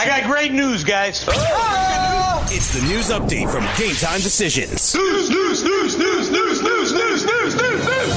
I got great news, guys. Oh! It's the news update from Game Time Decisions. News, news, news, news, news, news, news, news, news, news.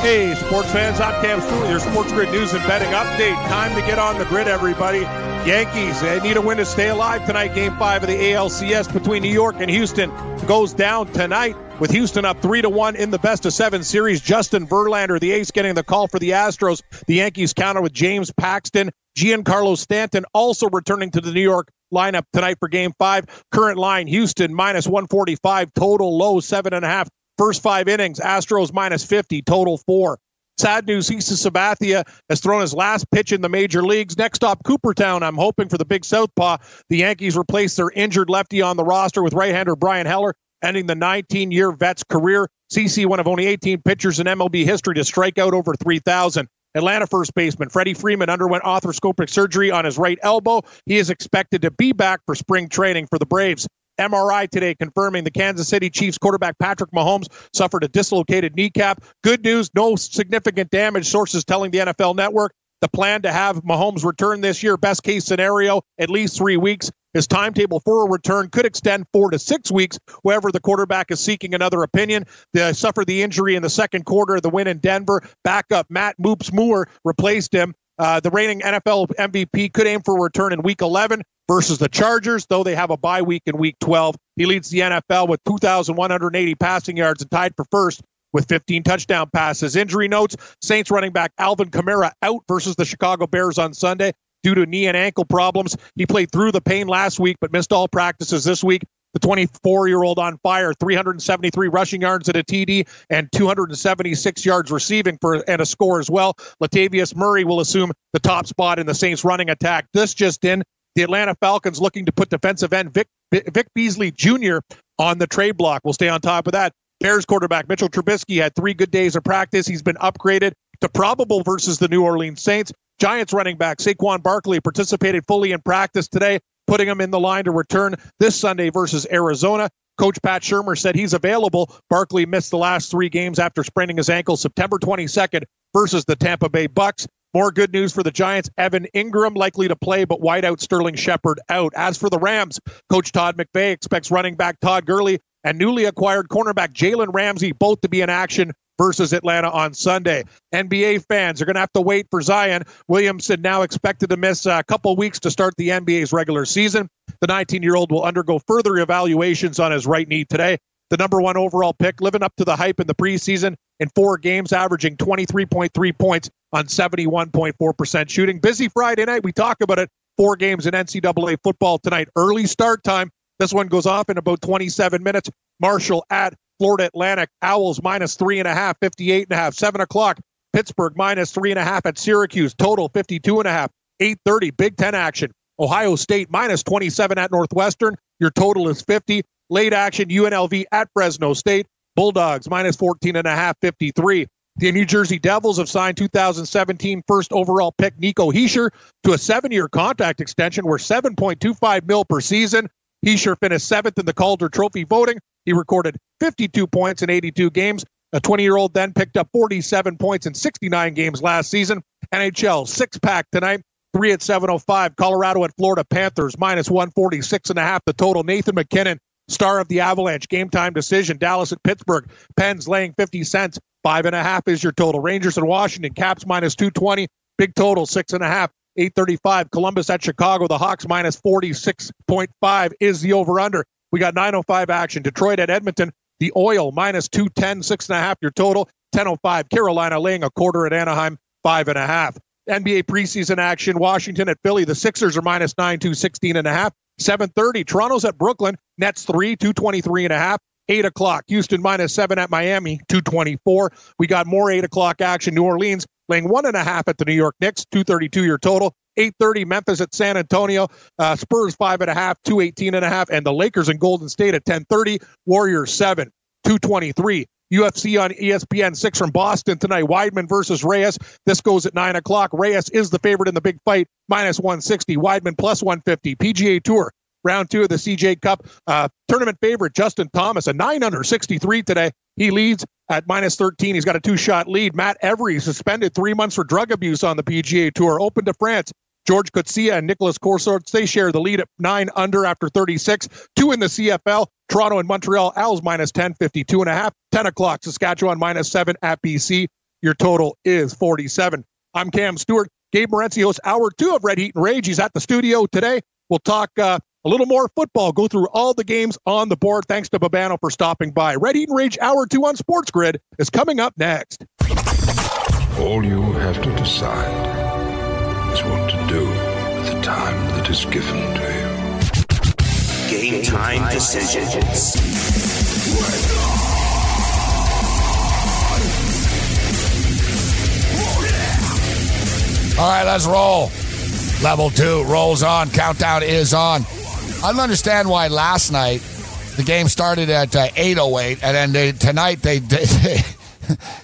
Hey, sports fans, I'm Cam Stewart, your Sports Grid News and Betting Update. Time to get on the grid, everybody. Yankees, they need a win to stay alive tonight. Game five of the ALCS between New York and Houston goes down tonight with Houston up three to one in the best of seven series. Justin Verlander, the ace, getting the call for the Astros. The Yankees counter with James Paxton. Giancarlo Stanton also returning to the New York lineup tonight for game five. Current line Houston minus 145, total low seven and a half. First five innings, Astros minus 50, total four. Sad news, CC Sabathia has thrown his last pitch in the major leagues. Next stop, Cooperstown. I'm hoping for the big southpaw. The Yankees replace their injured lefty on the roster with right-hander Brian Heller, ending the 19-year vet's career. CC, one of only 18 pitchers in MLB history to strike out over 3,000. Atlanta first baseman Freddie Freeman underwent arthroscopic surgery on his right elbow. He is expected to be back for spring training for the Braves. MRI today confirming the Kansas City Chiefs quarterback Patrick Mahomes suffered a dislocated kneecap. Good news, no significant damage. Sources telling the NFL network the plan to have Mahomes return this year, best case scenario, at least three weeks. His timetable for a return could extend four to six weeks. However, the quarterback is seeking another opinion. They suffered the injury in the second quarter of the win in Denver. Backup Matt Moops Moore replaced him. Uh, the reigning NFL MVP could aim for a return in Week 11 versus the Chargers, though they have a bye week in Week 12. He leads the NFL with 2,180 passing yards and tied for first with 15 touchdown passes. Injury notes Saints running back Alvin Kamara out versus the Chicago Bears on Sunday due to knee and ankle problems. He played through the pain last week, but missed all practices this week. The 24 year old on fire, 373 rushing yards at a TD and 276 yards receiving for and a score as well. Latavius Murray will assume the top spot in the Saints running attack. This just in. The Atlanta Falcons looking to put defensive end Vic, Vic Beasley Jr. on the trade block. We'll stay on top of that. Bears quarterback Mitchell Trubisky had three good days of practice. He's been upgraded to probable versus the New Orleans Saints. Giants running back Saquon Barkley participated fully in practice today, putting him in the line to return this Sunday versus Arizona. Coach Pat Shurmur said he's available. Barkley missed the last three games after spraining his ankle September 22nd versus the Tampa Bay Bucks. More good news for the Giants. Evan Engram likely to play, but wideout Sterling Shepard out. As for the Rams, Coach Todd McVay expects running back Todd Gurley and newly acquired cornerback Jalen Ramsey both to be in action versus Atlanta on Sunday. NBA fans are going to have to wait for Zion Williamson, now expected to miss a couple weeks to start the NBA's regular season. The 19 year old will undergo further evaluations on his right knee today. The number one overall pick, living up to the hype in the preseason in four games, averaging 23.3 points on 71.4% shooting. Busy Friday night. We talk about it. Four games in NCAA football tonight. Early start time. This one goes off in about 27 minutes. Marshall at Florida Atlantic. Owls minus three and a half, 58 and a half. Seven o'clock. Pittsburgh minus three and a half at Syracuse. Total 52 and a half. 8:30. Big Ten action. Ohio State minus 27 at Northwestern. Your total is 50. Late action. UNLV at Fresno State. Bulldogs minus 14 and a half. 53. The New Jersey Devils have signed 2017 first overall pick Nico Hischier to a seven-year contract extension worth 7.25 mil per season. Hischier finished seventh in the Calder Trophy voting. He recorded 52 points in 82 games. A 20-year-old then picked up 47 points in 69 games last season. NHL six-pack tonight. Three at 705. Colorado at Florida Panthers minus 146 and a half. The total. Nathan MacKinnon, star of the Avalanche. Game time decision. Dallas at Pittsburgh. Pens laying 50 cents. Five and a half is your total. Rangers and Washington. Caps minus 220. Big total. Six and a half. 835. Columbus at Chicago. The Hawks minus 46.5 is the over under. We got 905 action. Detroit at Edmonton. The Oil minus 210, six and a half your total. 1005. Carolina laying a quarter at Anaheim, five and a half. NBA preseason action. Washington at Philly. The Sixers are minus nine, 216 and a half. 730. Toronto's at Brooklyn. Nets three, 223 and a half. 8 o'clock. Houston minus 7 at Miami, 224. We got more 8 o'clock action. New Orleans laying one and a half at the New York Knicks, 232 your total. 8.30 Memphis at San Antonio. Uh, Spurs five and a half, 218 and a half. And the Lakers and Golden State at 10.30. Warriors seven, 223. UFC on ESPN six from Boston tonight. Weidman versus Reyes. This goes at nine o'clock. Reyes is the favorite in the big fight, minus 160. Weidman plus 150. PGA Tour round two of the CJ Cup. Uh, tournament favorite Justin Thomas, a 9 under 63 today. He leads at minus 13. He's got a two shot lead. Matt Every suspended three months for drug abuse on the PGA Tour. Open to France. George Coetzee and Nicolas Colsaerts, they share the lead at nine under after 36. Two in the CFL. Toronto and Montreal, Als minus 10, 52 and a half. 10 o'clock, Saskatchewan minus seven at BC. Your total is 47. I'm Cam Stewart. Gabe Morency hosts hour two of Red Heat and Rage. He's at the studio today. We'll talk uh, a little more football, go through all the games on the board. Thanks to Babano for stopping by. Red Heat and Rage Hour 2 on Sports Grid is coming up next. All you have to decide is what to do with the time that is given to you. Game time decisions. All right, let's roll. Level two rolls on. Countdown is on. I don't understand why last night the game started at uh, 8:08, and then they, tonight they, they,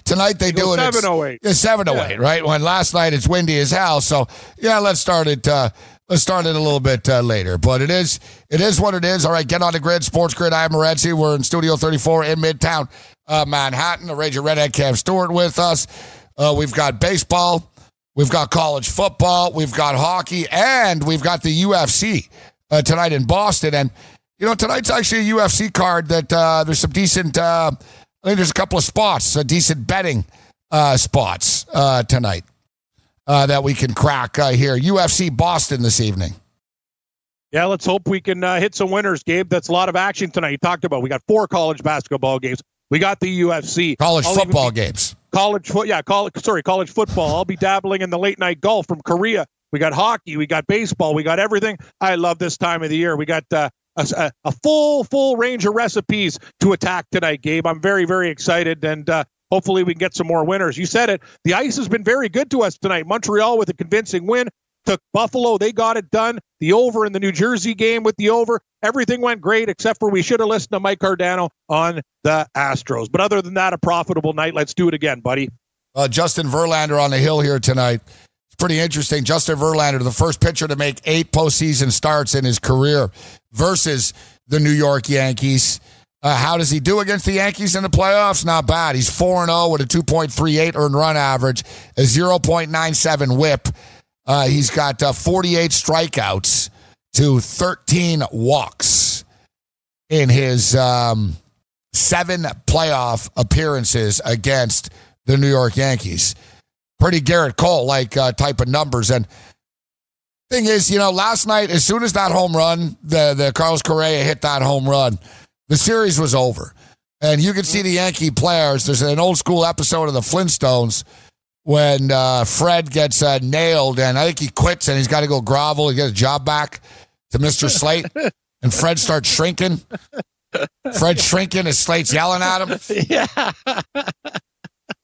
tonight they do it at 7:08. It's 7:08, right? When last night it's windy as hell. So yeah, let's start it. Uh, let's start it a little bit uh, later. But it is it is what it is. All right, get on the grid. Sports Grid. I'm Morency. We're in Studio 34 in Midtown uh, Manhattan. The Ranger Redhead Cam Stewart with us. Uh, we've got baseball. We've got college football. We've got hockey, and we've got the UFC uh, tonight in Boston. And you know, tonight's actually a UFC card that uh, there's some decent. Uh, I think there's a couple of spots, a decent betting uh, spots uh, tonight uh, that we can crack uh, here. UFC Boston this evening. Yeah, let's hope we can uh, hit some winners, Gabe. That's a lot of action tonight. You talked about we got four college basketball games. We got the UFC, College I'll football be- games. college foot. Yeah, college. Sorry, college football. I'll be dabbling in the late night golf from Korea. We got hockey. We got baseball. We got everything. I love this time of the year. We got uh, a, a, full full range of recipes to attack tonight, Gabe. I'm very very excited, and uh, hopefully we can get some more winners. You said it. The ice has been very good to us tonight. Montreal with a convincing win. Took Buffalo. They got it done. The over in the New Jersey game with the over. Everything went great except for we should have listened to Mike Cardano on the Astros. But other than that, a profitable night. Let's do it again, buddy. Uh, Justin Verlander on the hill here tonight. Pretty interesting. Justin Verlander, the first pitcher to make eight postseason starts in his career versus the New York Yankees. Uh, how does he do against the Yankees in the playoffs? Not bad. He's 4 0 with a 2.38 earned run average, a 0.97 whip. Uh, he's got uh, 48 strikeouts to 13 walks in his um, seven playoff appearances against the New York Yankees. Pretty Gerrit Cole like uh, type of numbers. And thing is, you know, last night, as soon as that home run, the, the Carlos Correa hit that home run, the series was over. And you can see the Yankee players. There's an old school episode of the Flintstones when uh, Fred gets uh, nailed, and I think he quits and he's got to go grovel. He gets a job back to Mr. Slate, and Fred starts shrinking. Fred shrinking, as Slate's yelling at him. Yeah,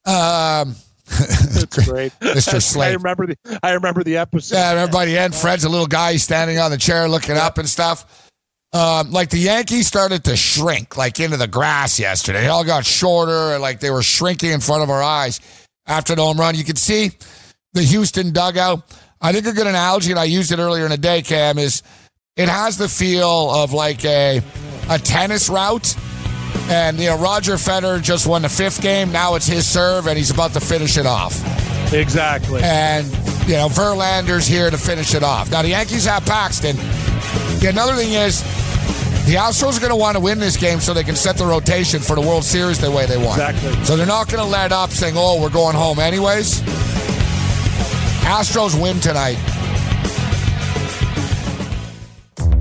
Um, that's great. Mr. Slate. I remember the I remember the episode. Yeah, everybody in. Fred's a little guy standing on the chair looking up and stuff. Um, like the Yankees started to shrink, like into the grass yesterday. They all got shorter, and like they were shrinking in front of our eyes after the home run. You could see the Houston dugout. I think a good analogy, and I used it earlier in the day, Cam, is it has the feel of like a a tennis route. And you know, Roger Federer just won the fifth game. Now it's his serve, and he's about to finish it off. Exactly. And, you know, Verlander's here to finish it off. Now, the Yankees have Paxton. The another thing is, the Astros are going to want to win this game so they can set the rotation for the World Series the way they want. Exactly. So they're not going to let up saying, oh, we're going home anyways. Astros win tonight.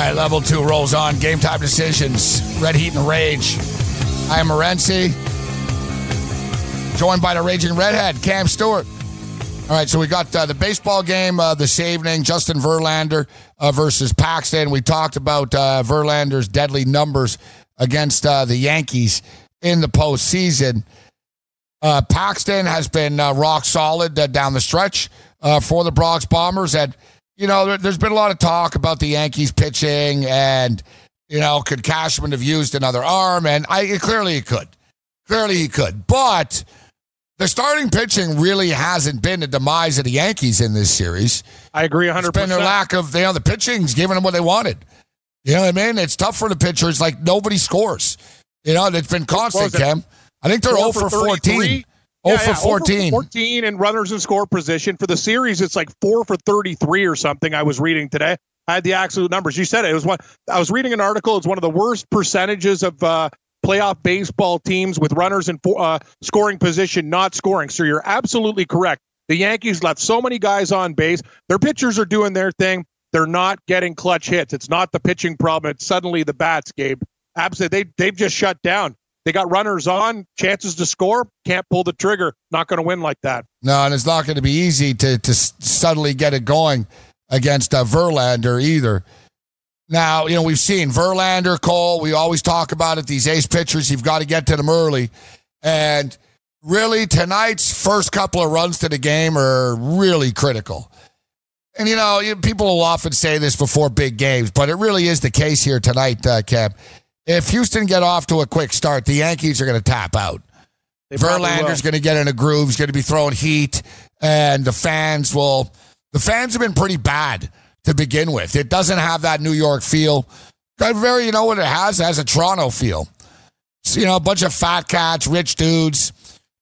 Right, level two rolls on. Game time decisions. Red Heat and Rage. I am Morency. Joined by the Raging Redhead, Cam Stewart. All right, so we got uh, the baseball game uh, this evening. Justin Verlander uh, versus Paxton. We talked about uh, Verlander's deadly numbers against uh, the Yankees in the postseason. Uh, Paxton has been rock solid down the stretch for the Bronx Bombers. And you know, there, has been a lot of talk about the Yankees pitching and, you know, could Cashman have used another arm? And I clearly he could. Clearly he could. But the starting pitching really hasn't been the demise of the Yankees in this series. I agree 100%. It's been their lack of, you know, the pitching's giving them what they wanted. You know what I mean? It's tough for the pitchers. Like nobody scores. You know, it's been constant, Cam. I think they're 0 for 14. Oh yeah, for yeah. 14. 14 and runners in score position. For the series, it's like 4 for 33 or something I was reading today. I had the absolute numbers. You said it. It was one I was reading an article. It's one of the worst percentages of uh, playoff baseball teams with runners in uh, scoring position not scoring. So you're absolutely correct. The Yankees left so many guys on base. Their pitchers are doing their thing. They're not getting clutch hits. It's not the pitching problem. It's suddenly the bats, Gabe. Absolutely. They, they've just shut down. They got runners on, chances to score, can't pull the trigger. Not going to win like that. No, and it's not going to be easy to to suddenly get it going against uh, Verlander either. Now, you know, we've seen Verlander, Cole, we always talk about it, these ace pitchers, you've got to get to them early. And really, tonight's first couple of runs to the game are really critical. And, you know, people will often say this before big games, but it really is the case here tonight, uh, Cap if Houston get off to a quick start, the Yankees are going to tap out. They Verlander's going to get in a groove. He's going to be throwing heat, and the fans will. The fans have been pretty bad to begin with. It doesn't have that New York feel. Very, you know what it has? It has a Toronto feel. So, you know, a bunch of fat cats, rich dudes.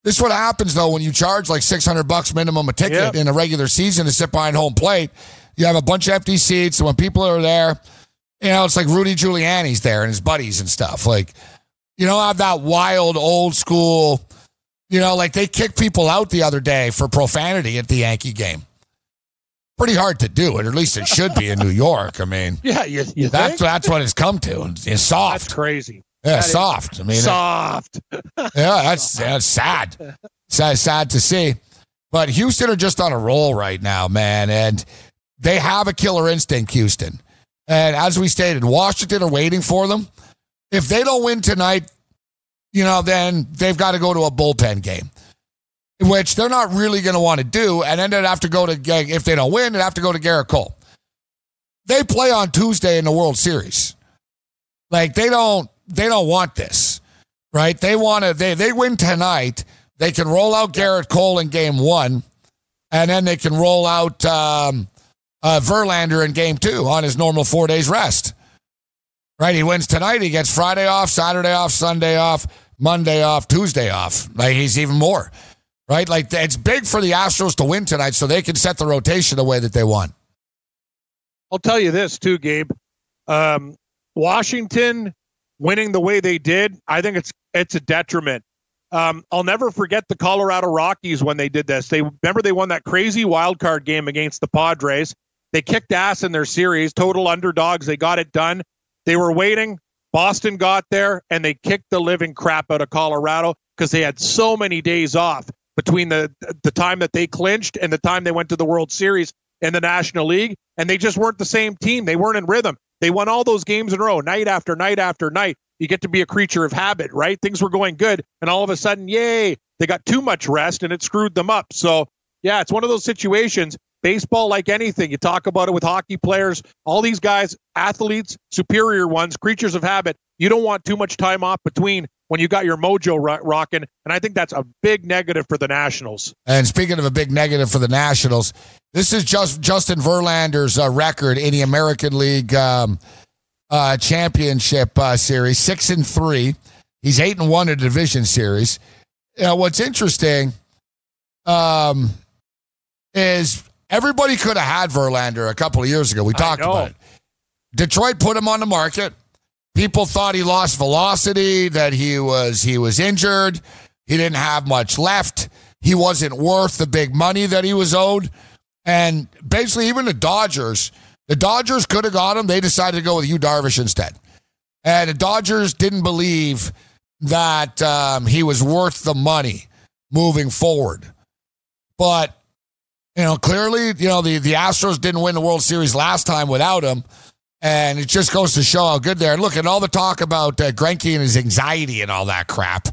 This is what happens though when you charge like six hundred bucks minimum a ticket yep. in a regular season to sit behind home plate. You have a bunch of empty seats. so when people are there, you know, it's like Rudy Giuliani's there and his buddies and stuff. Like, you don't have that wild, old school, you know, like they kicked people out the other day for profanity at the Yankee game. Pretty hard to do it, or at least it should be in New York. I mean, yeah, you, you that's think? that's what it's come to. It's soft. That's crazy. Yeah, That soft. I mean, soft. yeah, that's that's sad. Sad, sad to see. But Houston are just on a roll right now, man, and they have a killer instinct, Houston. And as we stated, Washington are waiting for them. If they don't win tonight, you know, then they've got to go to a bullpen game, which they're not really going to want to do. And then they'd have to go to, if they don't win, they'd have to go to Gerrit Cole. They play on Tuesday in the World Series. Like they don't, they don't want this, right? They want to, they, they win tonight. They can roll out Gerrit Cole in game one, and then they can roll out um, uh, Verlander in game two on his normal four days rest. Right? He wins tonight. He gets Friday off, Saturday off, Sunday off, Monday off, Tuesday off. Like he's even more. Right? Like it's big for the Astros to win tonight so they can set the rotation the way that they want. I'll tell you this too, Gabe. Um, Washington winning the way they did, I think it's it's a detriment. Um, I'll never forget the Colorado Rockies when they did this. They remember they won that crazy wild card game against the Padres. They kicked ass in their series, total underdogs. They got it done. They were waiting. Boston got there and they kicked the living crap out of Colorado because they had so many days off between the the time that they clinched and the time they went to the World Series in the National League, and they just weren't the same team. They weren't in rhythm. They won all those games in a row, night after night after night. You get to be a creature of habit, right? Things were going good, and all of a sudden, yay, they got too much rest and it screwed them up. So, yeah, it's one of those situations. Baseball, like anything, you talk about it with hockey players, all these guys, athletes, superior ones, creatures of habit. You don't want too much time off between when you got your mojo ro- rocking. And I think that's a big negative for the Nationals. And speaking of a big negative for the Nationals, this is just Justin Verlander's uh, record in the American League um, uh, Championship uh, Series, six and three. He's eight and one in the division series. Know, what's interesting um, is everybody could have had Verlander a couple of years ago. We talked about it. Detroit put him on the market. People thought he lost velocity, that he was he was injured, he didn't have much left, he wasn't worth the big money that he was owed. And basically, even the Dodgers, the Dodgers could have got him. They decided to go with Yu Darvish instead. And the Dodgers didn't believe that um, he was worth the money moving forward. But, you know, clearly, you know, the, the Astros didn't win the World Series last time without him. And it just goes to show how good they are. Look at all the talk about uh, Greinke and his anxiety and all that crap.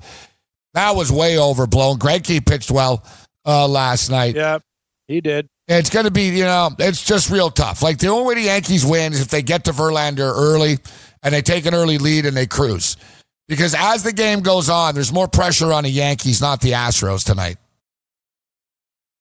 That was way overblown. Greinke pitched well uh, last night. Yeah, he did. It's going to be, you know, it's just real tough. Like the only way the Yankees win is if they get to Verlander early and they take an early lead and they cruise. Because as the game goes on, there's more pressure on the Yankees, not the Astros tonight.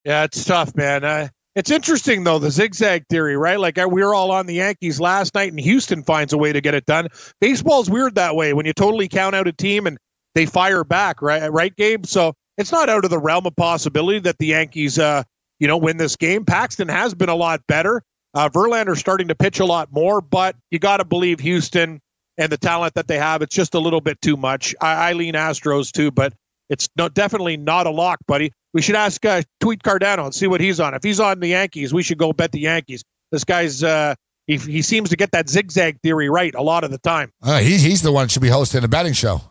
Yeah, it's tough, man. Uh, it's interesting though the zigzag theory, right? Like we were all on the Yankees last night, and Houston finds a way to get it done. Baseball's weird that way when you totally count out a team and they fire back, right? Right, Gabe. So it's not out of the realm of possibility that the Yankees, uh, you know, win this game. Paxton has been a lot better. Uh, Verlander's starting to pitch a lot more, but you got to believe Houston and the talent that they have. It's just a little bit too much. I, I lean Astros too, but it's no, definitely not a lock, buddy. We should ask uh, Tweet Cardano and see what he's on. If he's on the Yankees, we should go bet the Yankees. This guy's uh, he, he seems to get that zigzag theory right a lot of the time. Uh, he, he's the one that should be hosting a betting show.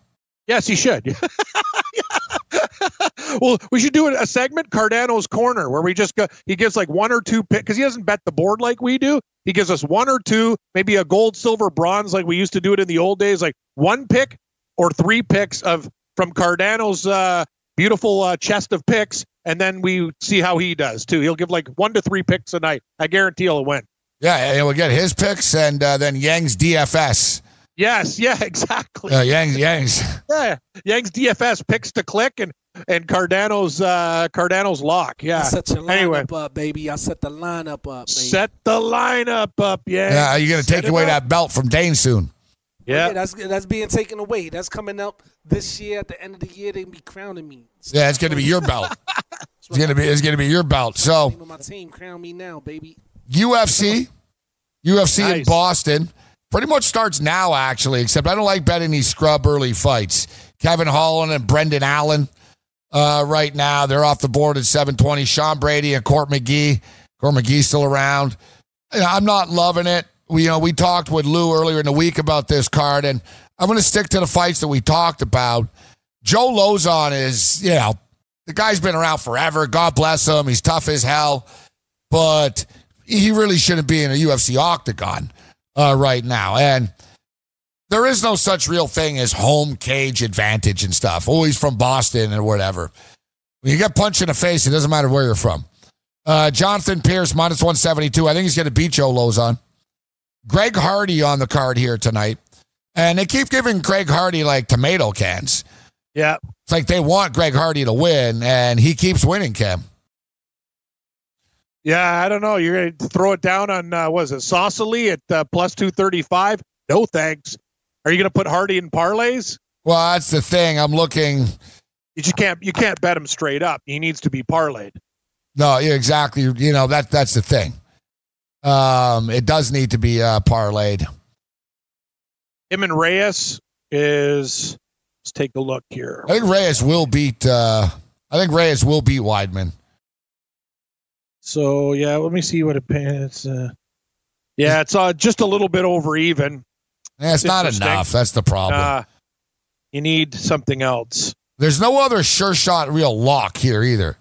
Yes, he should. well, we should do a segment, Cardano's Corner, where we just go. He gives like one or two pick because he doesn't bet the board like we do. He gives us one or two, maybe a gold, silver, bronze, like we used to do it in the old days, like one pick or three picks of from Cardano's uh, beautiful uh, chest of picks, and then we see how he does too. He'll give like one to three picks a night. I guarantee he'll win. Yeah, and we'll get his picks and uh, then Yang's DFS. Yes, yeah, exactly. Uh, Yang's, Yang's. Yeah, Yang's DFS picks to click and and Cardano's uh Cardano's lock. Yeah. I set your lineup anyway, up, baby. I set the lineup up. Baby. set the lineup up. Yeah. Yeah, you're going to Set take it away up. that belt from Dane soon. Yeah. that's that's being taken away. That's coming up this year. At the end of the year, they be crowning me. Yeah, it's going to be your belt. It's going to be it's going to be your belt. So my team, crown me now, baby. UFC, UFC in Boston. Pretty much starts now, actually, except I don't like betting these scrub early fights. Kevin Holland and Brendan Allen uh, right now. They're off the board at 720. Sean Brady and Court McGee. Court McGee's still around. I'm not loving it. We, you know, we talked with Lou earlier in the week about this card, and I'm going to stick to the fights that we talked about. Joe Lauzon is, you know, the guy's been around forever. God bless him. He's tough as hell, but he really shouldn't be in a UFC octagon uh, right now. And there is no such real thing as home cage advantage and stuff. Always from Boston or whatever. When you get punched in the face, it doesn't matter where you're from. Uh, Jonathan Pearce minus 172. I think he's going to beat Joe Lauzon. Greg Hardy on the card here tonight. And they keep giving Greg Hardy like tomato cans. Yeah. It's like they want Greg Hardy to win, and he keeps winning, Cam. Yeah, I don't know. You're going to throw it down on, uh, was it Sosoli at uh, plus 235? No thanks. Are you going to put Hardy in parlays? Well, that's the thing. I'm looking. You just can't you can't bet him straight up. He needs to be parlayed. No, yeah, exactly. You know that that's the thing. Um, it does need to be uh, parlayed. Him and Reyes is. Let's take a look here. I think Reyes will beat. Uh, I think Reyes will beat Weidman. So yeah, let me see what it pays. Uh, yeah, it's uh, just a little bit over even. Yeah, it's not enough. That's the problem. Uh, you need something else, There's no other sure shot real lock here either.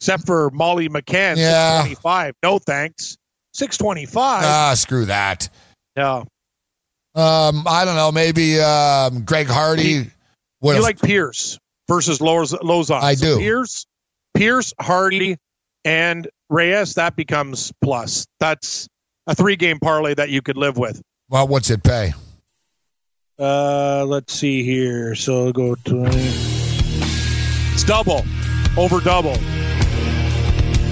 except for Molly McCann. Yeah. 25. No thanks. 625. Ah, screw that. yeah. Um, I don't know. Maybe um, Greg Hardy. would You have- like Pearce versus Loz- Lauzon. I So do. Pearce, Pearce, Hardy, and Reyes. That becomes plus. That's a three-game parlay that you could live with. well, what's it pay? Uh, let's see here. So go to it's double, over double.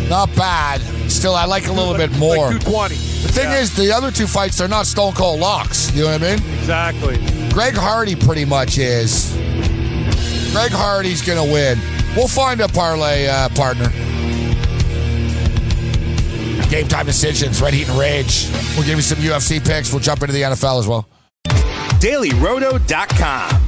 Not bad. Still, I like a little bit more. Like 220. the thing is, the other two fights, they're not stone cold locks. You know what I mean? Exactly. Greg Hardy pretty much is. Greg Hardy's going to win. We'll find a parlay uh, partner. Game time decisions, Red Heat and Rage. We'll give you some UFC picks. We'll jump into the NFL as well. DailyRoto.com.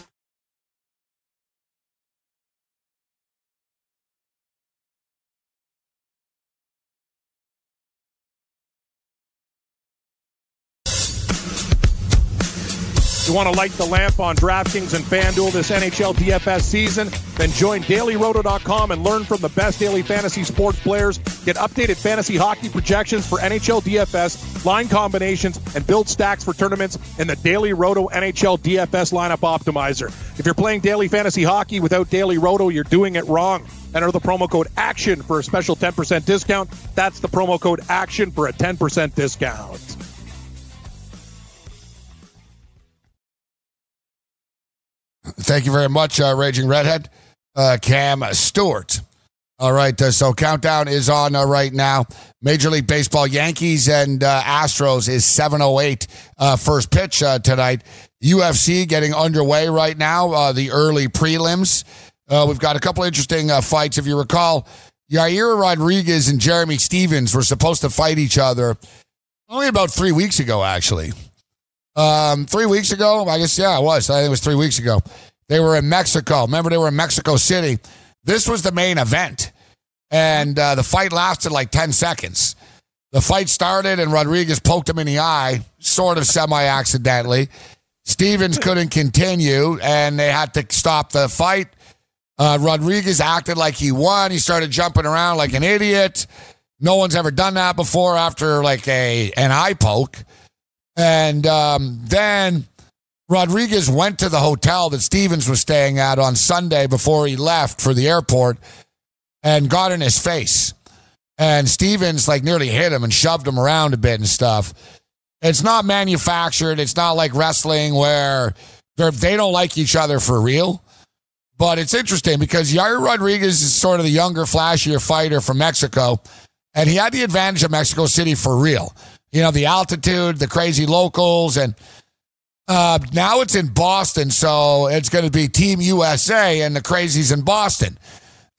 You want to light the lamp on DraftKings and FanDuel this NHL DFS season? Then join DailyRoto.com and learn from the best daily fantasy sports players. Get updated fantasy hockey projections for NHL DFS, line combinations, and build stacks for tournaments in the Daily Roto NHL DFS lineup optimizer. If you're playing daily fantasy hockey without Daily Roto, you're doing it wrong. Enter the promo code ACTION for a special 10% discount. That's the promo code ACTION for a 10% discount. Thank you very much, uh, Raging Redhead. Uh, Cam Stewart. All right, uh, so countdown is on uh, right now. Major League Baseball Yankees and uh, Astros is 7:08 uh, first pitch tonight. UFC getting underway right now. The early prelims. We've got a couple interesting fights. If you recall, Yair Rodriguez and Jeremy Stephens were supposed to fight each other only about three weeks ago, actually. Um, three weeks ago, I guess, yeah, it was. I think it was three weeks ago. They were in Mexico. Remember, they were in Mexico City. This was the main event, and uh, the fight lasted like 10 seconds. The fight started, and Rodriguez poked him in the eye, sort of semi accidentally. Stephens couldn't continue, and they had to stop the fight. Uh, Rodriguez acted like he won. He started jumping around like an idiot. No one's ever done that before after like a an eye poke. And um, then Rodriguez went to the hotel that Stephens was staying at on Sunday before he left for the airport and got in his face. And Stephens like nearly hit him and shoved him around a bit and stuff. It's not manufactured. It's not like wrestling where they're, don't like each other for real. But it's interesting because Yair Rodriguez is sort of the younger, flashier fighter from Mexico, and he had the advantage of Mexico City for real. You know, the altitude, the crazy locals, and uh, now it's in Boston, so it's going to be Team USA and the crazies in Boston.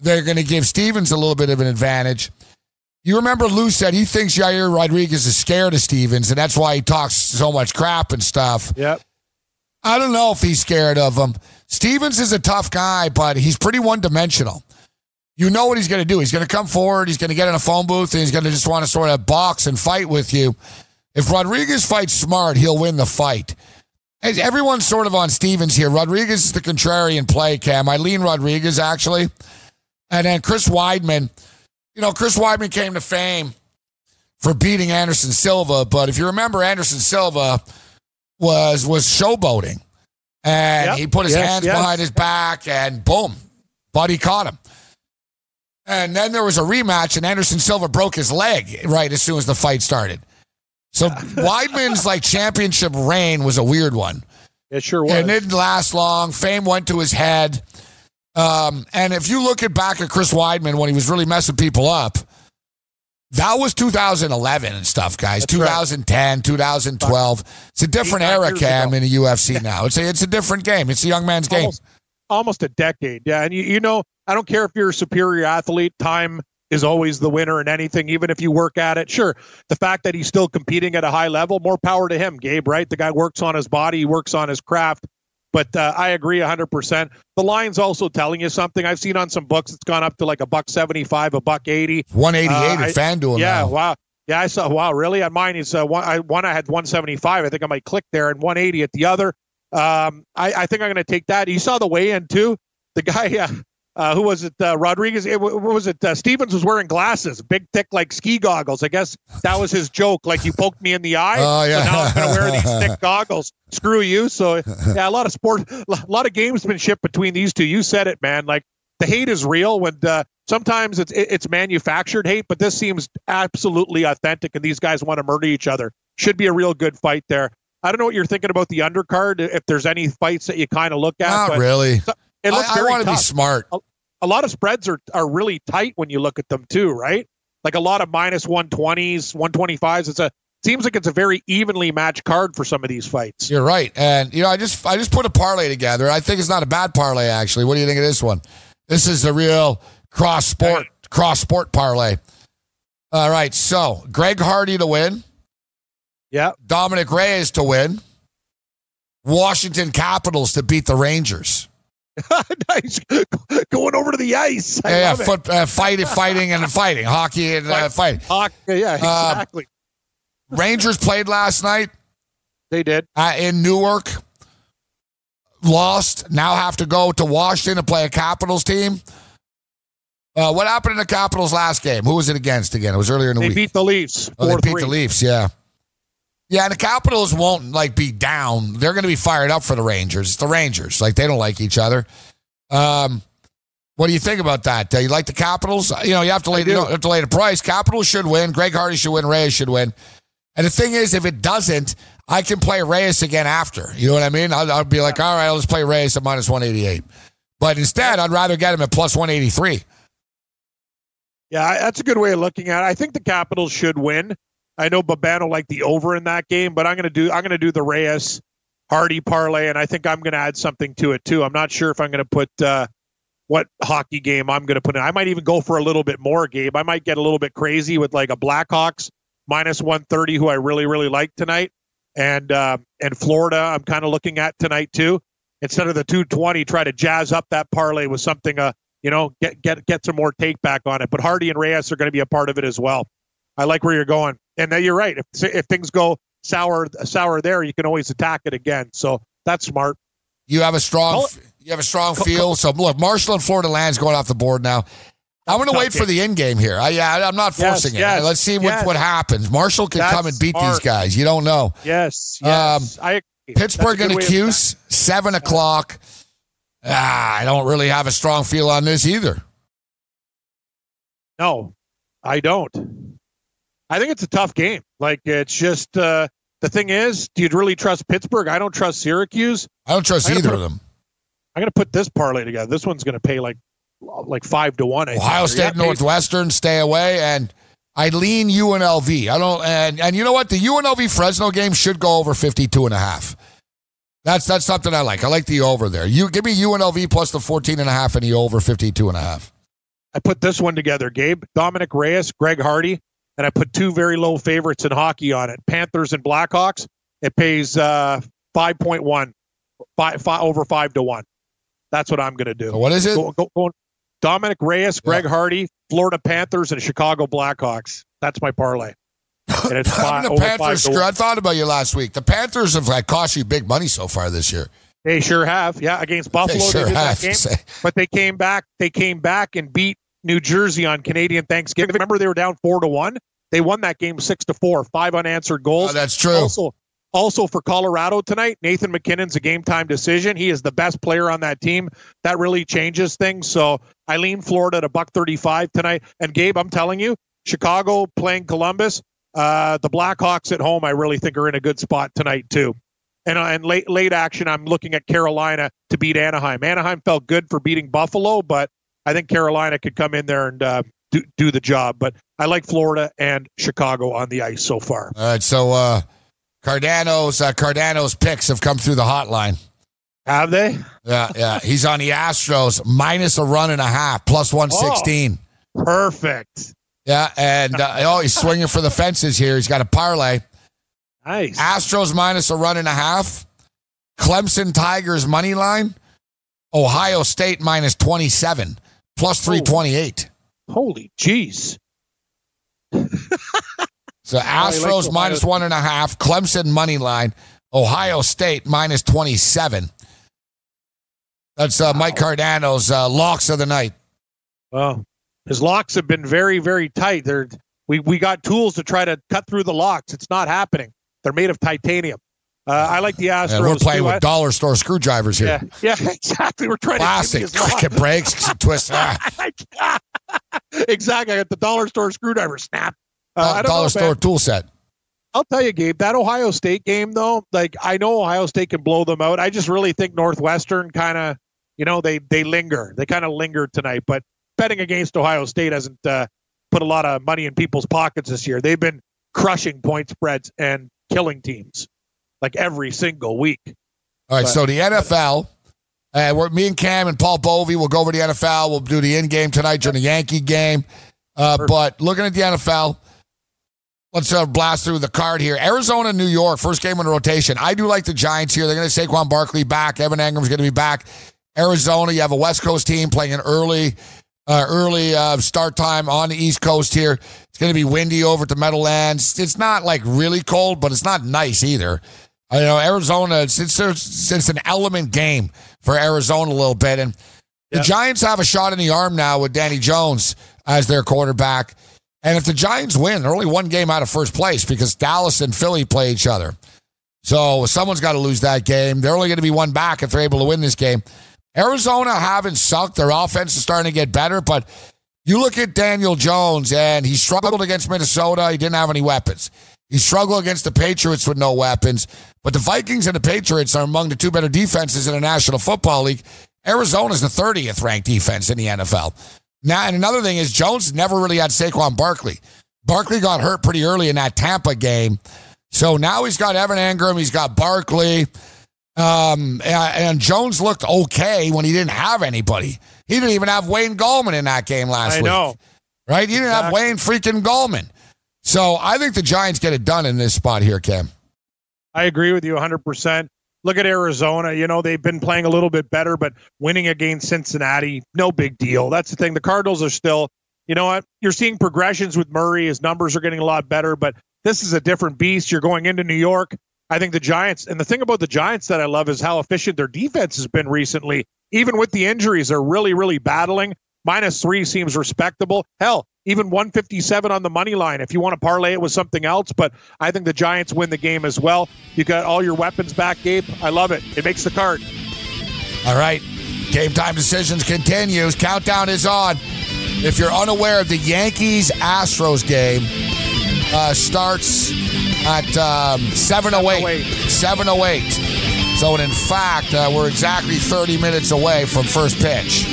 They're going to give Stephens a little bit of an advantage. You remember Lou said he thinks Yair Rodriguez is scared of Stephens, and that's why he talks so much crap and stuff. Yep. I don't know if he's scared of him. Stephens is a tough guy, but he's pretty one dimensional. You know what he's going to do. He's going to come forward. He's going to get in a phone booth, and he's going to just want to sort of box and fight with you. If Rodriguez fights smart, he'll win the fight. Everyone's sort of on Stephens here. Rodriguez is the contrarian play, Cam. I lean Rodriguez, actually. And then Chris Weidman. You know, Chris Weidman came to fame for beating Anderson Silva, but if you remember, Anderson Silva was was showboating. And Yep. he put his Yes, hands yes. behind his back, and boom, Buddy caught him. And then there was a rematch, and Anderson Silva broke his leg right as soon as the fight started. So Weidman's like championship reign was a weird one. It sure was. And it didn't last long. Fame went to his head. Um, and if you look at back at Chris Weidman when he was really messing people up, that was 2011 and stuff, guys. 2010, 2012. It's a different Eight, era, Cam, ago. in the UFC now. It's a, it's a different game. It's a young man's game. almost, almost a decade. Yeah, and you, you know, I don't care if you're a superior athlete. Time is always the winner in anything, even if you work at it. Sure, the fact that he's still competing at a high level, more power to him, Gabe. Right? The guy works on his body, he works on his craft. But uh, I agree 100%. The line's also telling you something. I've seen on some books it's gone up to like a buck 75, a buck 80. 188 Uh, at FanDuel Yeah, now. wow. Yeah, I saw. Wow, really? On mine is uh, one. I one I had 175. I think I might click there, and 180 at the other. Um, I, I think I'm going to take that. You saw the weigh-in too. The guy, uh, uh, who was it? Uh, Rodriguez. It, what was it? Uh, Stephens was wearing glasses, big, thick, like ski goggles. I guess that was his joke. Like you poked me in the eye. Oh, yeah. So now I'm going to wear these thick goggles. Screw you. So yeah, a lot of sport, a lot of gamesmanship between these two. You said it, man. Like the hate is real when uh, sometimes it's it's manufactured hate, but this seems absolutely authentic, and these guys want to murder each other. Should be a real good fight there. I don't know what you're thinking about the undercard. If there's any fights that you kind of look at, Not really. It looks I, I very want to be smart. A, a lot of spreads are are really tight when you look at them too, right? Like a lot of minus 120s, 125s. It's a seems like it's a very evenly matched card for some of these fights. You're right. And you know, I just I just put a parlay together. I think it's not a bad parlay actually. What do you think of this one? This is the real cross sport cross sport parlay. All right, so Greg Hardy to win. Yeah. Dominic Reyes to win. Washington Capitals to beat the Rangers. nice. Going over to the ice. I yeah, yeah, foot, uh, fighting, fighting, and fighting. Hockey and uh, fighting. Hockey, yeah, Uh, exactly. Rangers played last night. They did. Uh, in Newark. Lost. Now have to go to Washington to play a Capitals team. Uh, what happened in the Capitals last game? Who was it against again? It was earlier in the They week. They beat the Leafs. oh, they beat the Leafs, yeah. Yeah, and the Capitals won't like be down. They're going to be fired up for the Rangers. It's the Rangers. Like they don't like each other. Um, what do you think about that? Uh, you like the Capitals? You know, you have to lay you have to lay the price. Capitals should win. Greg Hardy should win. Reyes should win. And the thing is, if it doesn't, I can play Reyes again after. You know what I mean? I'll, I'll be like, all right, let's play Reyes at minus one eighty eight. But instead, I'd rather get him at plus one eighty three. Yeah, that's a good way of looking at it. I think the Capitals should win. I know Babano liked the over in that game, but I'm gonna do I'm gonna do the Reyes Hardy parlay, and I think I'm gonna add something to it too. I'm not sure if I'm gonna put uh, what hockey game I'm gonna put in. I might even go for a little bit more, Gabe. I might get a little bit crazy with like a Blackhawks minus 130, who I really really like tonight, and uh, and Florida. I'm kind of looking at tonight too. Instead of the 220, try to jazz up that parlay with something uh you know, get get get some more take back on it. But Hardy and Reyes are going to be a part of it as well. I like where you're going, and you're right. If if things go sour sour there, you can always attack it again. So that's smart. You have a strong, you have a strong feel. So look, Marshall and Florida lands going off the board now. I'm going to wait for the end game here. I, yeah, I'm not forcing yes, it. Let's see what, yes. what happens. Marshall can come and That's beat these guys. You don't know. Yes, yes. I agree. Pittsburgh and Accuse, seven o'clock. Ah, I don't really have a strong feel on this either. No, I don't. I think it's a tough game. Like it's just uh, the thing is, do you really trust Pittsburgh? I don't trust Syracuse. I don't trust either put, of them. I'm going to put this parlay together. This one's going to pay like like five to one. I Ohio think. State, Northwestern, stay away, and I lean UNLV. I don't, and and you know what? The UNLV Fresno game should go over 52 and a half. That's that's something I like. I like the over there. You give me UNLV plus the 14 and a half and the over 52 and a half. I put this one together, Gabe. Dominic Reyes, Greg Hardy, and I put two very low favorites in hockey on it. Panthers and Blackhawks. It pays uh 5.1 five, five over 5 to 1. That's what I'm going to do. So what is it? Go, go, go, Dominic Reyes, Greg yeah. Hardy, Florida Panthers, and Chicago Blackhawks. That's my parlay. And it's five, the Panthers. I thought about you last week. The Panthers have like cost you big money so far this year. They sure have. Yeah, against Buffalo, they, sure they have, game, but they came back. They came back and beat New Jersey on Canadian Thanksgiving. Remember, they were down four to one. They won that game six to four. Five unanswered goals. Oh, that's true. Also, also for Colorado tonight, Nathan MacKinnon's a game time decision. He is the best player on that team. That really changes things. So I lean Florida at a buck 35 tonight. And Gabe, I'm telling you, Chicago playing Columbus, uh, the Blackhawks at home, I really think are in a good spot tonight too. And, uh, and late late action, I'm looking at Carolina to beat Anaheim. Anaheim felt good for beating Buffalo, but I think Carolina could come in there and uh, do, do the job. But I like Florida and Chicago on the ice so far. All right, so uh, Cardano's uh, Cardano's picks have come through the hotline. Have they? Yeah, yeah. He's on the Astros minus a run and a half, plus one sixteen. Oh, perfect. Yeah, and uh, oh, he's swinging for the fences here. He's got a parlay. Nice. Astros minus a run and a half. Clemson Tigers money line. Ohio State minus 27, plus 328. Holy jeez. so Astros like minus one and a half. Clemson money line. Ohio State minus 27. That's uh, wow. Mike Cardano's uh, locks of the night. Well, his locks have been very, very tight. They're, we, we got tools to try to cut through the locks. It's not happening. They're made of titanium. Uh, I like the Astros. we're playing too. with dollar store screwdrivers here. Yeah, yeah exactly. We're trying Plastic, to cricket breaks, twist. Ah. exactly. I got the dollar store screwdriver snap. Uh, dollar know, store man. tool set. I'll tell you, Gabe, that Ohio State game, though, like I know Ohio State can blow them out. I just really think Northwestern kind of, you know, they they linger. They kind of linger tonight. But betting against Ohio State hasn't uh, put a lot of money in people's pockets this year. They've been crushing point spreads and killing teams like every single week. All right, but, so the NFL, uh, we're, me and Cam and Paul Bovey will go over the NFL. We'll do the in game tonight during the Yankee game. Uh, but looking at the NFL, let's uh, blast through the card here. Arizona, New York, first game in rotation. I do like the Giants here. They're going to Saquon Barkley back. Evan Engram's going to be back. Arizona, you have a West Coast team playing an early uh, early uh, start time on the East Coast here. It's going to be windy over to Meadowlands. It's not like really cold, but it's not nice either. Uh, I know Arizona. It's, it's, it's an element game for Arizona a little bit, and the Giants have a shot in the arm now with Danny Jones as their quarterback. And if the Giants win, they're only one game out of first place because Dallas and Philly play each other. So someone's got to lose that game. They're only going to be one back if they're able to win this game. Arizona haven't sucked. Their offense is starting to get better, but you look at Daniel Jones, and he struggled against Minnesota. He didn't have any weapons. He struggled against the Patriots with no weapons. But the Vikings and the Patriots are among the two better defenses in the National Football League. Arizona's the 30th ranked defense in the NFL. Now, and another thing is Jones never really had Saquon Barkley. Barkley got hurt pretty early in that Tampa game. So now he's got Evan Engram, he's got Barkley. Um, and Jones looked okay when he didn't have anybody. He didn't even have Wayne Gallman in that game last I week. I know. Right? He didn't exactly. have Wayne freaking Gallman. So I think the Giants get it done in this spot here, Cam. I agree with you 100%. Look at Arizona. You know, they've been playing a little bit better, but winning against Cincinnati, no big deal. That's the thing. The Cardinals are still, you know what? You're seeing progressions with Murray. His numbers are getting a lot better, but this is a different beast. You're going into New York. I think the Giants, and the thing about the Giants that I love is how efficient their defense has been recently. Even with the injuries, they're really, really battling. Minus three seems respectable. Hell, even 157 on the money line if you want to parlay it with something else. But I think the Giants win the game as well. You got all your weapons back, Gabe. I love it. It makes the card. All right. Game time decisions continues. Countdown is on. If you're unaware of the Yankees Astros game, uh, starts at um, 7.08. 7.08. So, in fact, uh, we're exactly 30 minutes away from first pitch.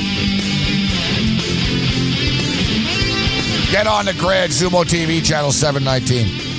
Get on the grid, Zumo TV, channel 719.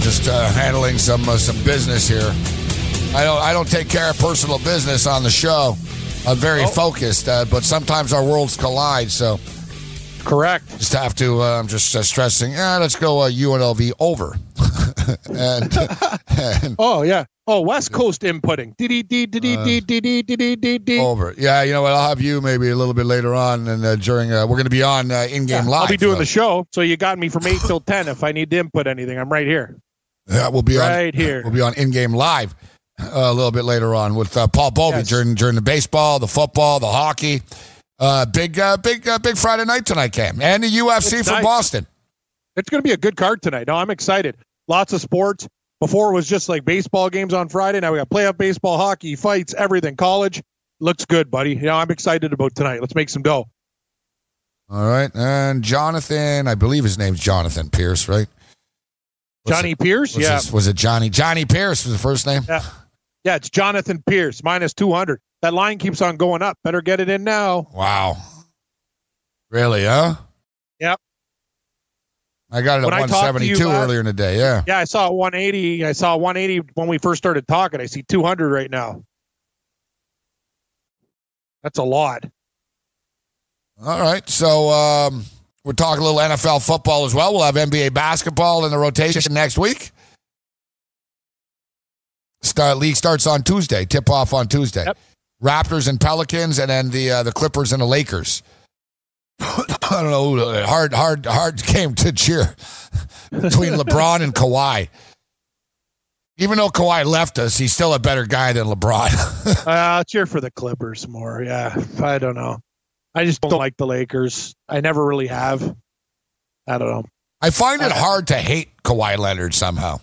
Just uh, handling some uh, some business here. I don't I don't take care of personal business on the show. I'm very Oh. focused, uh, but sometimes our worlds collide. So correct. Just have to. Uh, I'm just uh, stressing. Yeah, let's go uh, UNLV over. and, and Oh yeah. Oh, West Coast inputting. Over. Yeah, you know what? I'll have you maybe a little bit later on, and uh, during uh, we're going to be on uh, in game yeah, live. I'll be doing the show, so you got me from eight till ten. If I need to input anything, I'm right here. Yeah, we'll be right on, here. We'll be on in game live uh, a little bit later on with uh, Paul Bovey yes. during during the baseball, the football, the hockey. big, big, big Friday night tonight, Cam, and the UFC it's from nice. Boston. It's going to be a good card tonight. No, I'm excited. Lots of sports before it was just like baseball games on Friday. Now we got playoff baseball, hockey, fights, everything. College looks good, buddy. You know, I'm excited about tonight. Let's make some dough. All right, and Jonathan, I believe his name's Jonathan Pearce, right? Johnny it- Pearce, was yeah, his- was it Johnny? Johnny Pearce was the first name. yeah, yeah. It's Jonathan Pearce minus 200. That line keeps on going up. Better get it in now. Wow. Really, huh? Yep. I got it at When I talked to you 172 last- earlier in the day. Yeah. Yeah, I saw 180. I saw 180 when we first started talking. I see 200 right now. That's a lot. All right. So um, we're talking a little NFL football as well. We'll have NBA basketball in the rotation next week. Start league starts on Tuesday. Tip off on Tuesday. Raptors and Pelicans, and then the uh, the Clippers and the Lakers. I don't know. Hard, hard, hard game to cheer between LeBron and Kawhi. Even though Kawhi left us, he's still a better guy than LeBron. Uh, I'll cheer for the Clippers more. Yeah, I don't know. I just don't like the Lakers. I never really have. I don't know. I find it hard to hate Kawhi Leonard somehow.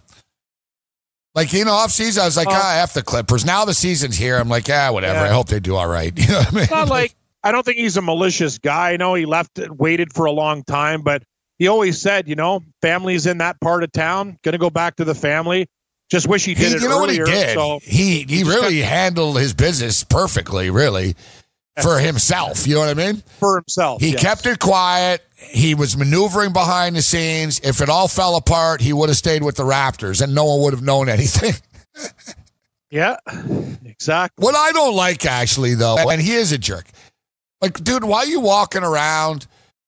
Like, you know, off season, I was like, Oh. ah, F the Clippers. Now the season's here. I'm like, ah, whatever. Yeah. I hope they do all right. You know what I mean? It's not like I don't think he's a malicious guy. I know he left, and waited for a long time, but he always said, you know, family's in that part of town. Going to go back to the family. Just wish he did He- it you know earlier. what he did? So he he really handled his business perfectly, really, for himself. You know what I mean? for himself, He yes. kept it quiet. He was maneuvering behind the scenes. If it all fell apart, he would have stayed with the Raptors, and no one would have known anything. Yeah, exactly. What I don't like, actually, though, and he is a jerk. Like, dude, why are you walking around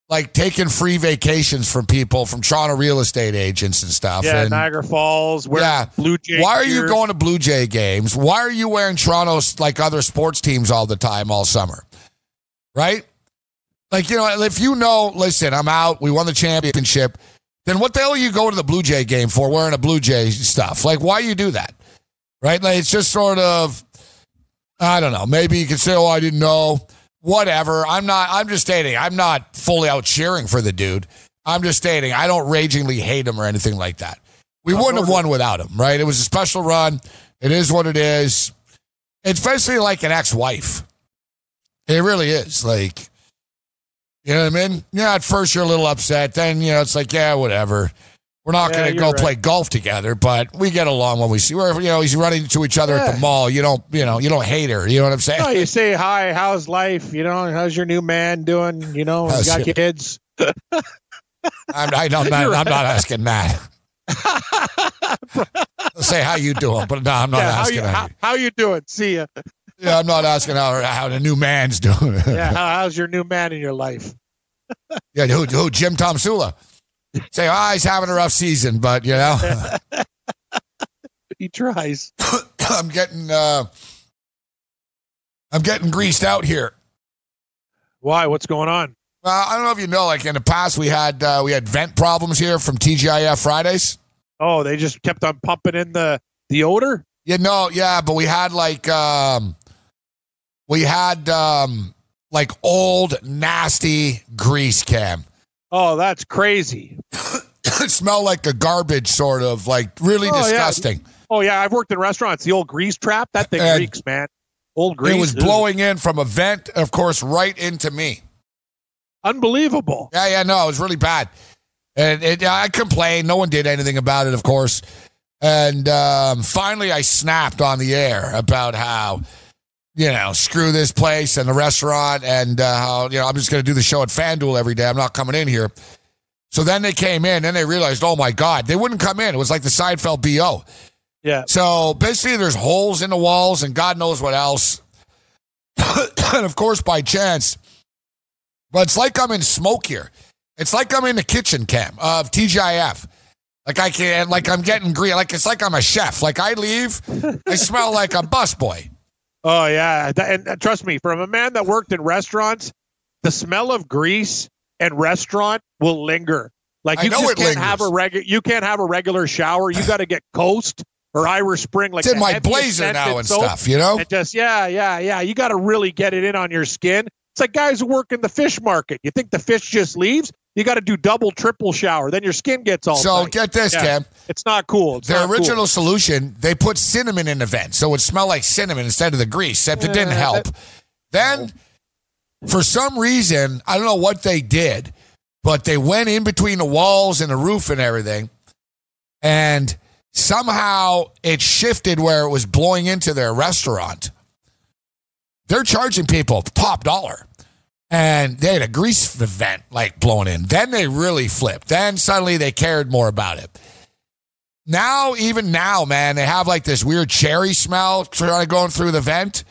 like taking free vacations from people, from Toronto real estate agents and stuff? Yeah, and, Niagara Falls. Yeah. Blue Jay. Why are you going to Blue Jay games? Why are you wearing Toronto's like other sports teams all the time, all summer? Right? Like, you know, if you know, listen, I'm out, we won the championship, then what the hell are you going to the Blue Jay game for wearing a Blue Jay stuff? Like, why you do that? Right? Like, it's just sort of, I don't know. Maybe you could say, oh, I didn't know. Whatever. I'm not, I'm just stating, I'm not fully out cheering for the dude. I'm just stating, I don't ragingly hate him or anything like that. We wouldn't have won without him, right? It was a special run. It is what it is. It's basically like an ex wife. It really is. Like, you know what I mean? Yeah, at first you're a little upset. Then, you know, it's like, yeah, whatever. We're not Yeah, going to go right. play golf together, but we get along when we see. We're, you know, he's running into each other at the mall. You don't, you know, you don't hate her. You know what I'm saying? No, you say hi. How's life? You know, how's your new man doing? You know, How's got your- kids. I'm, I, am not, You're I'm not asking that. Say how you doing, but no, I'm not yeah, how asking you, how, how, how you doing? See ya. Yeah, I'm not asking how how the new man's doing. Yeah, how, how's your new man in your life? yeah, who, who Jim Tom Sula? Say, oh, he's having a rough season, but you know, he tries. I'm getting, uh, I'm getting greased out here. Why? What's going on? Well, I don't know if you know, like in the past, we had uh, we had vent problems here from TGIF Fridays. Oh, they just kept on pumping in the the odor. Yeah, no, yeah, but we had like um, we had um, like old nasty grease cam. Oh, that's crazy. it smelled like a garbage sort of like really Oh, yeah. disgusting. Oh yeah, I've worked in restaurants. The old grease trap. That thing And reeks, man. Old grease. It was blowing in from a vent, of course, right into me. Unbelievable. Yeah, yeah, no, it was really bad. And it, I complained. No one did anything about it, of course. And um, finally, I snapped on the air about how, you know, screw this place and the restaurant, and uh, how, you know, I'm just going to do the show at FanDuel every day. I'm not coming in here. So then they came in, and they realized, oh my God, they wouldn't come in. It was like the Seinfeld BO. Yeah. So basically, there's holes in the walls, and God knows what else. and of course, by chance, but it's like I'm in smoke here. It's like I'm in the kitchen cam of TGIF. Like I can, like I'm getting green. Like it's like I'm a chef. Like I leave, I smell like a busboy. Oh yeah, and uh, trust me, from a man that worked in restaurants, the smell of grease and restaurant will linger. Like you know just it can't have a regular. You can't have a regular shower. You got to get Coast or Irish Spring. Like It's in my blazer now and soap, stuff, you know? And just yeah, yeah, yeah. You got to really get it in on your skin. It's like guys who work in the fish market. You think the fish just leaves? You got to do double, triple shower. Then your skin gets all. So tight. get this, Yeah. Cam. It's not cool. It's Their not cool. original solution, they put cinnamon in the vent, so it smelled like cinnamon instead of the grease. Except it didn't help. that- Then, for some reason, I don't know what they did, but they went in between the walls and the roof and everything, and somehow it shifted where it was blowing into their restaurant. They're charging people top dollar. And they had a grease vent like blown in. Then they really flipped. Then suddenly they cared more about it now, even now, man, they have like this weird cherry smell trying to going through the vent.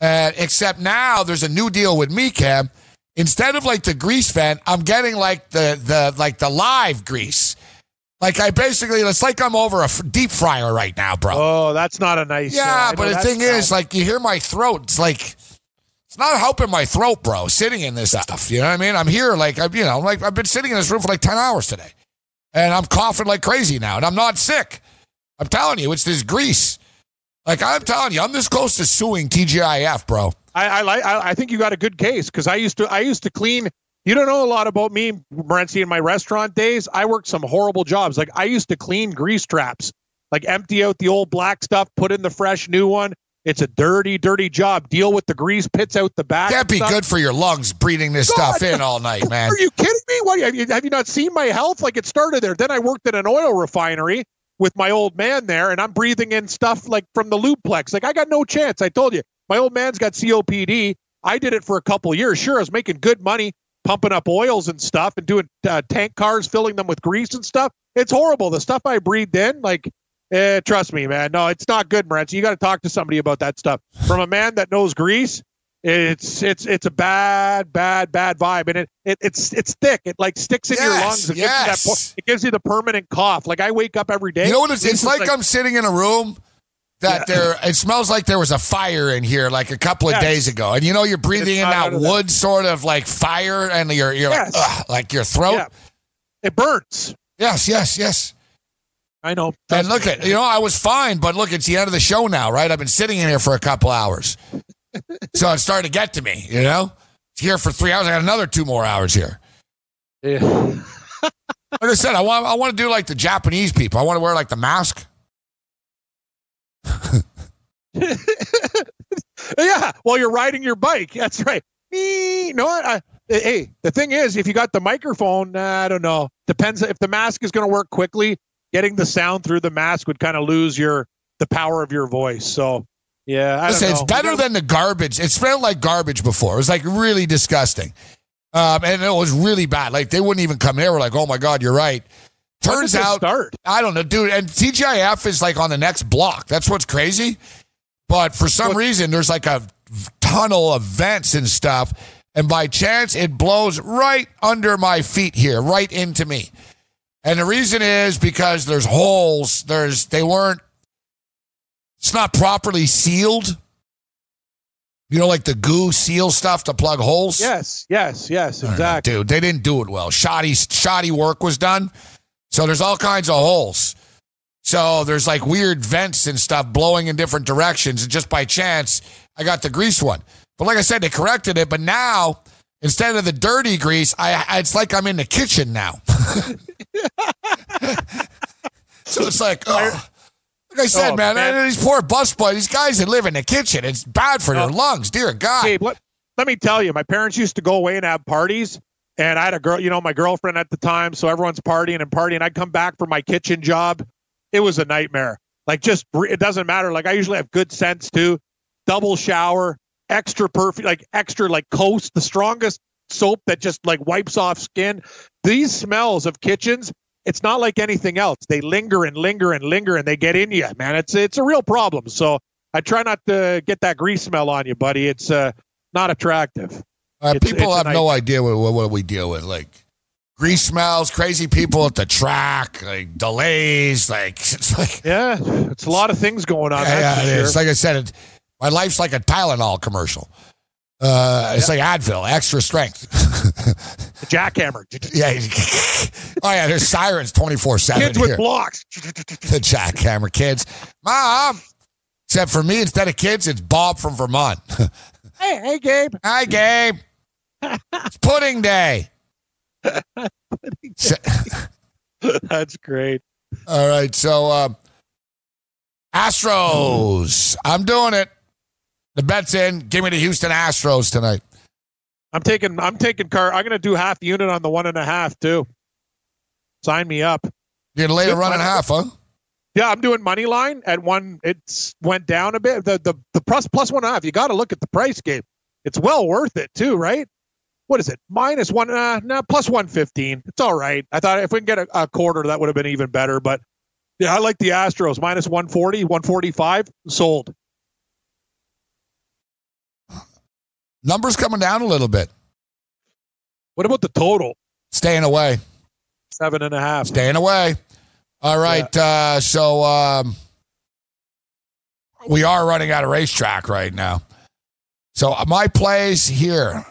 Uh, except now there's a new deal with me, Cam. Instead of like the grease vent, I'm getting like the the like the live grease. Like I basically, it's like I'm over a f- deep fryer right now, bro. Oh, that's not a nice. uh, yeah, I but the thing is, like you hear my throat. It's like not helping my throat, bro. Sitting in this stuff, you know what I mean? I'm here, like I'm, you know, like I've been sitting in this room for like ten hours today, and I'm coughing like crazy now, and I'm not sick. I'm telling you, it's this grease. Like I'm telling you, I'm this close to suing TGIF, bro. I, I like. I, I think you got a good case because I used to. I used to clean. You don't know a lot about me, Morency, in my restaurant days. I worked some horrible jobs. Like I used to clean grease traps, like empty out the old black stuff, put in the fresh new one. It's a dirty, dirty job. Deal with the grease pits out the back. Can't and be good for your lungs breathing this stuff in all night, man. Are you kidding me? What have you, have you not seen my health? Like it started there. Then I worked at an oil refinery with my old man there, and I'm breathing in stuff like from the Lubeplex. Like I got no chance. I told you, my old man's got COPD. I did it for a couple years. Sure, I was making good money pumping up oils and stuff and doing uh, tank cars, filling them with grease and stuff. It's horrible. The stuff I breathed in, like, eh, trust me, man. No, it's not good, Morency. You got to talk to somebody about that stuff. From a man that knows grease, it's it's it's a bad, bad, bad vibe, and it, it it's it's thick. It like sticks in your lungs. It yes. gives you that. po- It gives you the permanent cough. Like I wake up every day. You know what? It's, this it's is like, I'm sitting in a room that there. It smells like there was a fire in here like a couple of Yes. days ago, and you know you're breathing It's in that of that. wood sort of like fire, and you're you're Yes. like like your throat. Yeah. It burns. Yes, yes, yes. I know. And look at you know I was fine, but look, it's the end of the show now, right? I've been sitting in here for a couple hours, so it started to get to me. You know, it's here for three hours. I got another two more hours here. Yeah. Like I said, I want I want to do like the Japanese people. I want to wear like the mask. yeah, while you're riding your bike. That's right. Me, no, I, hey, the thing is, if you got the microphone, I don't know. Depends if the mask is going to work quickly. Getting the sound through the mask would kind of lose your the power of your voice. So, yeah, I don't Listen, it's better than the garbage. It smelled like garbage before. It was like really disgusting. Um, and it was really bad. Like they wouldn't even come there. We're like, oh my God, you're right. Turns out, start? I don't know, dude. And TGIF is like on the next block. That's what's crazy. But for some reason, there's like a tunnel of vents and stuff. And by chance, it blows right under my feet here, right into me. And the reason is because there's holes. There's they weren't. It's not properly sealed. You know, like the goo seal stuff to plug holes. Yes, yes, yes, exactly. Dude, they didn't do it well. Shoddy, shoddy work was done. So there's all kinds of holes. So there's like weird vents and stuff blowing in different directions. And just by chance, I got the grease one. But like I said, they corrected it. But now, instead of the dirty grease, I it's like I'm in the kitchen now. so it's like, oh. Like I said, Oh, man, man. these poor bus boys, these guys that live in the kitchen, it's bad for their oh. lungs. Dear God. Gabe, let, let me tell you, my parents used to go away and have parties. And I had a girl, you know, my girlfriend at the time. So everyone's partying and partying. I'd come back from my kitchen job. It was a nightmare. Like, just, it doesn't matter. Like, I usually have good sense too. Double shower, extra perfume, like extra, like Coast, the strongest soap that just like wipes off skin. These smells of kitchens, it's not like anything else. They linger and linger and linger and they get in you, man. It's, it's a real problem. So I try not to get that grease smell on you, buddy. It's, uh, not attractive. Uh, It's- people it's have no idea what, what, we deal with. Like grease smells, crazy people at the track, like delays. Like it's like Yeah, it's a lot of things going on. yeah, yeah, for it is. sure. Like I said, it, my life's like a Tylenol commercial. Uh, it's like Advil, extra strength. The jackhammer. yeah. oh yeah, there's sirens twenty four seven Kids with here. blocks. the jackhammer kids, mom. Except for me, instead of kids, it's Bob from Vermont. Hey, hey, Gabe. Hi, Gabe. it's pudding day. That's great. All right, so uh, Astros. I'm doing it. The bet's in. Give me the Houston Astros tonight. I'm taking. I'm taking car. I'm going to do half unit on the one and a half too. Sign me up. You're gonna lay a run and a half, huh? Yeah, I'm doing money line at one. It's went down a bit. The the the plus plus one and a half. You got to look at the price game. It's well worth it too, right? What is it? Minus one. Uh, no, plus one fifteen. It's all right. I thought if we can get a, a quarter, that would have been even better. But yeah, I like the Astros minus 140, 145. Sold. Numbers coming down a little bit. What about the total? Staying away. Seven and a half. Staying away. All right. Uh, so um, we are running out of racetrack right now. So uh, my plays here,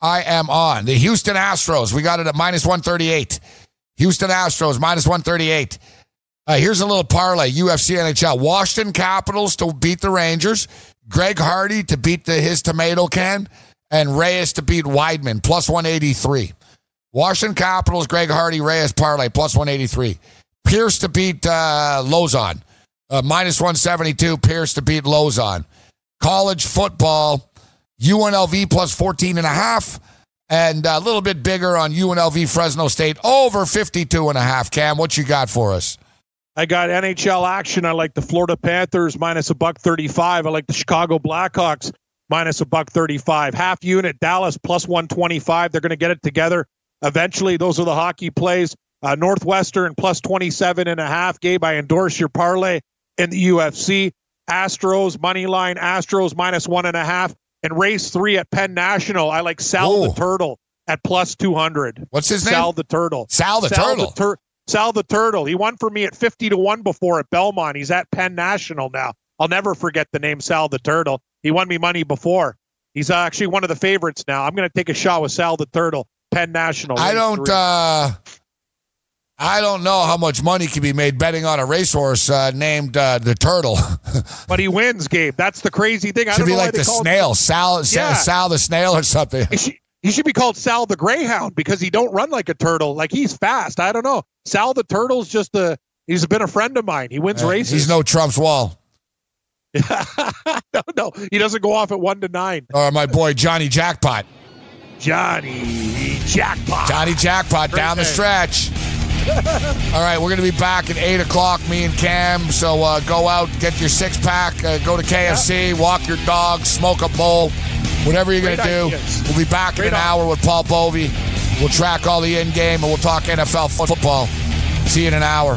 I am on the Houston Astros. We got it at minus 138. Houston Astros minus 138. Uh, here's a little parlay UFC NHL. Washington Capitals to beat the Rangers. Greg Hardy to beat the, his tomato can. And Reyes to beat Weidman plus 183. Washington Capitals, Greg Hardy, Reyes parlay plus 183. Pearce to beat uh, Lauzon, uh, minus 172. Pearce to beat Lauzon. College football, UNLV plus 14 and a half. And a little bit bigger on UNLV Fresno State, over 52 and a half. Cam, what you got for us? I got NHL action. I like the Florida Panthers minus a buck thirty-five. I like the Chicago Blackhawks minus a buck thirty-five. Half unit Dallas plus one twenty-five. They're going to get it together eventually. Those are the hockey plays. Uh, Northwestern plus 27 and a half. Gabe, I endorse your parlay in the UFC. Astros money line. Astros minus one and a half. And race three at Penn National. I like Sal the Turtle at plus 200. What's his Sal name? Sal the Turtle. Sal the Turtle. Tur- Sal the Turtle. He won for me at 50 to 1 before at Belmont. He's at Penn National now. I'll never forget the name Sal the Turtle. He won me money before. He's uh, actually one of the favorites now. I'm going to take a shot with Sal the Turtle, Penn National. I don't. Uh, I don't know how much money can be made betting on a racehorse uh, named uh, the Turtle. but he wins, Gabe. That's the crazy thing. I Should don't be like the call him- snail, Sal, Yeah. Sal the snail or something. He should, he should be called Sal the Greyhound because he don't run like a turtle. Like he's fast. I don't know. Sal the Turtle's just a. He's been a friend of mine. He wins races. He's no Trump's wall. no, no, he doesn't go off at one to nine. Or my boy Johnny Jackpot. Johnny Jackpot. Johnny Jackpot Great down the stretch. All right, we're going to be back at 8 o'clock, me and Cam. So uh, go out, get your six pack, uh, go to KFC, walk your dog, smoke a bowl, whatever you're going to do. ideas. We'll be back in Great an hour with Paul Bovey. We'll track all the in game and we'll talk NFL football. See you in an hour.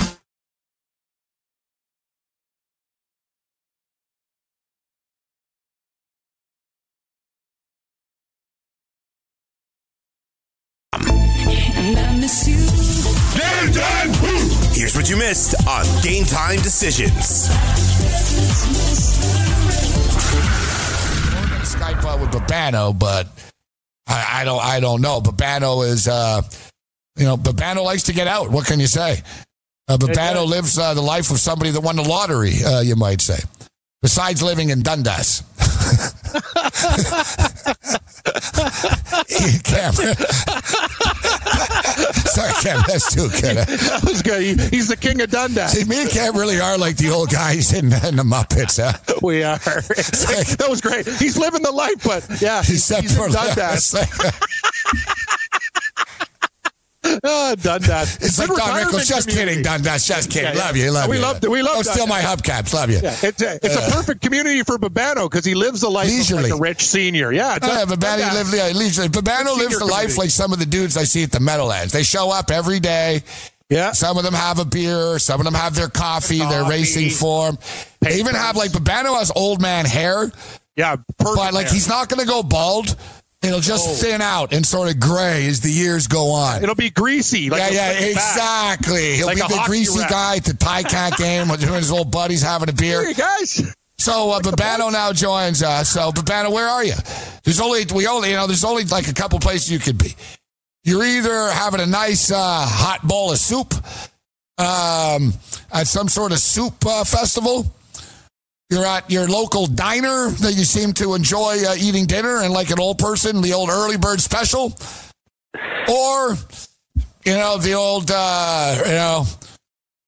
Game Time Decisions. Skype uh, with Babano, but I, I don't. I don't know. Babano is, uh, you know, Babano likes to get out. What can you say? Uh, Babano lives uh, the life of somebody that won the lottery. Uh, you might say. Besides living in Dundas. Cam. Sorry, Cam. That's too good. That was good. He, he's the king of Dundas. See, me and Cam really are like the old guys in, in the Muppets. Huh? We are. that was great. He's living the life, but yeah, he's, he's in Dundas. Oh, Dundas. It's like Don Rickles. Just community. kidding, Dundas. Just kidding. Yeah, yeah. Love you. Love we you. love we love Don't steal Dundas. my hubcaps. Love you. Yeah, it's a, it's a uh, perfect community for Babano because he lives the life Leisurely. of like a rich senior. Yeah, uh, Oh, yeah, Babano, live, yeah, leisurely. Babano lives the life like some of the dudes I see at the Meadowlands. They show up every day. Yeah. Some of them have a beer. Some of them have their coffee, their Coffee. racing form. They even have like Babano has old man hair, Yeah, perfect. but like hair. he's not going to go bald. It'll just No. thin out and sort of gray as the years go on. It'll be greasy. Like yeah, yeah, like exactly. He'll Like be the greasy guy at the Ti-Cat game with his old buddies having a beer. Hey guys. So uh, Babano now joins us. So Babano, where are you? There's only we only you know there's only like a couple places you could be. You're either having a nice uh, hot bowl of soup um, at some sort of soup uh, festival. You're at your local diner that you seem to enjoy uh, eating dinner and like an old person, the old early bird special, or you know the old uh, you know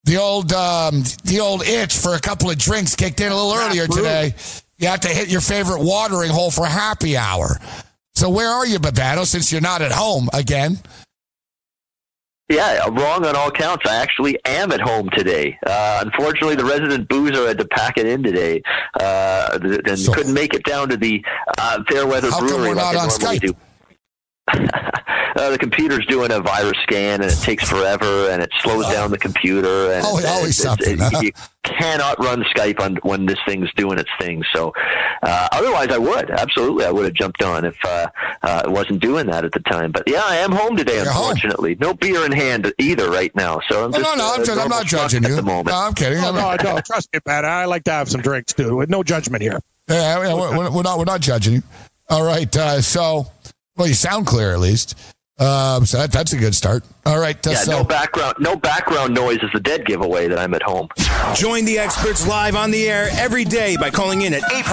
the old um, the old itch for a couple of drinks kicked in a little earlier today. You have to hit your favorite watering hole for happy hour. So where are you, Babano? Since you're not at home again. Yeah, wrong on all counts. I actually am at home today. Uh, unfortunately, the resident boozer had to pack it in today, uh, and So- couldn't make it down to the uh, Fairweather How come Brewery we're like not I on normally Skype? do. Uh, the computer's doing a virus scan, and it takes forever, and it slows down the computer. And Always- it- always it's- something, it- huh? You cannot run Skype on when this thing's doing its thing. So, uh, otherwise, I would absolutely. I would have jumped on if uh, uh, it wasn't doing that at the time. But yeah, I am home today. You're home. unfortunately, no beer in hand either right now. So I'm Oh, just no, no, I'm, uh, just, I'm not judging you. at the moment. No, I'm kidding. Oh, I'm- no, no, trust me, Pat. I like to have some drinks too. With no judgment here. Yeah, yeah, we're, we're- we're not we're not judging you. All right, uh, so well, you sound clear at least. Um, so that, that's a good start. All right, uh, Yeah, so no background, no background noise is the dead giveaway that I'm at home. Join the experts live on the air every day by calling in at 8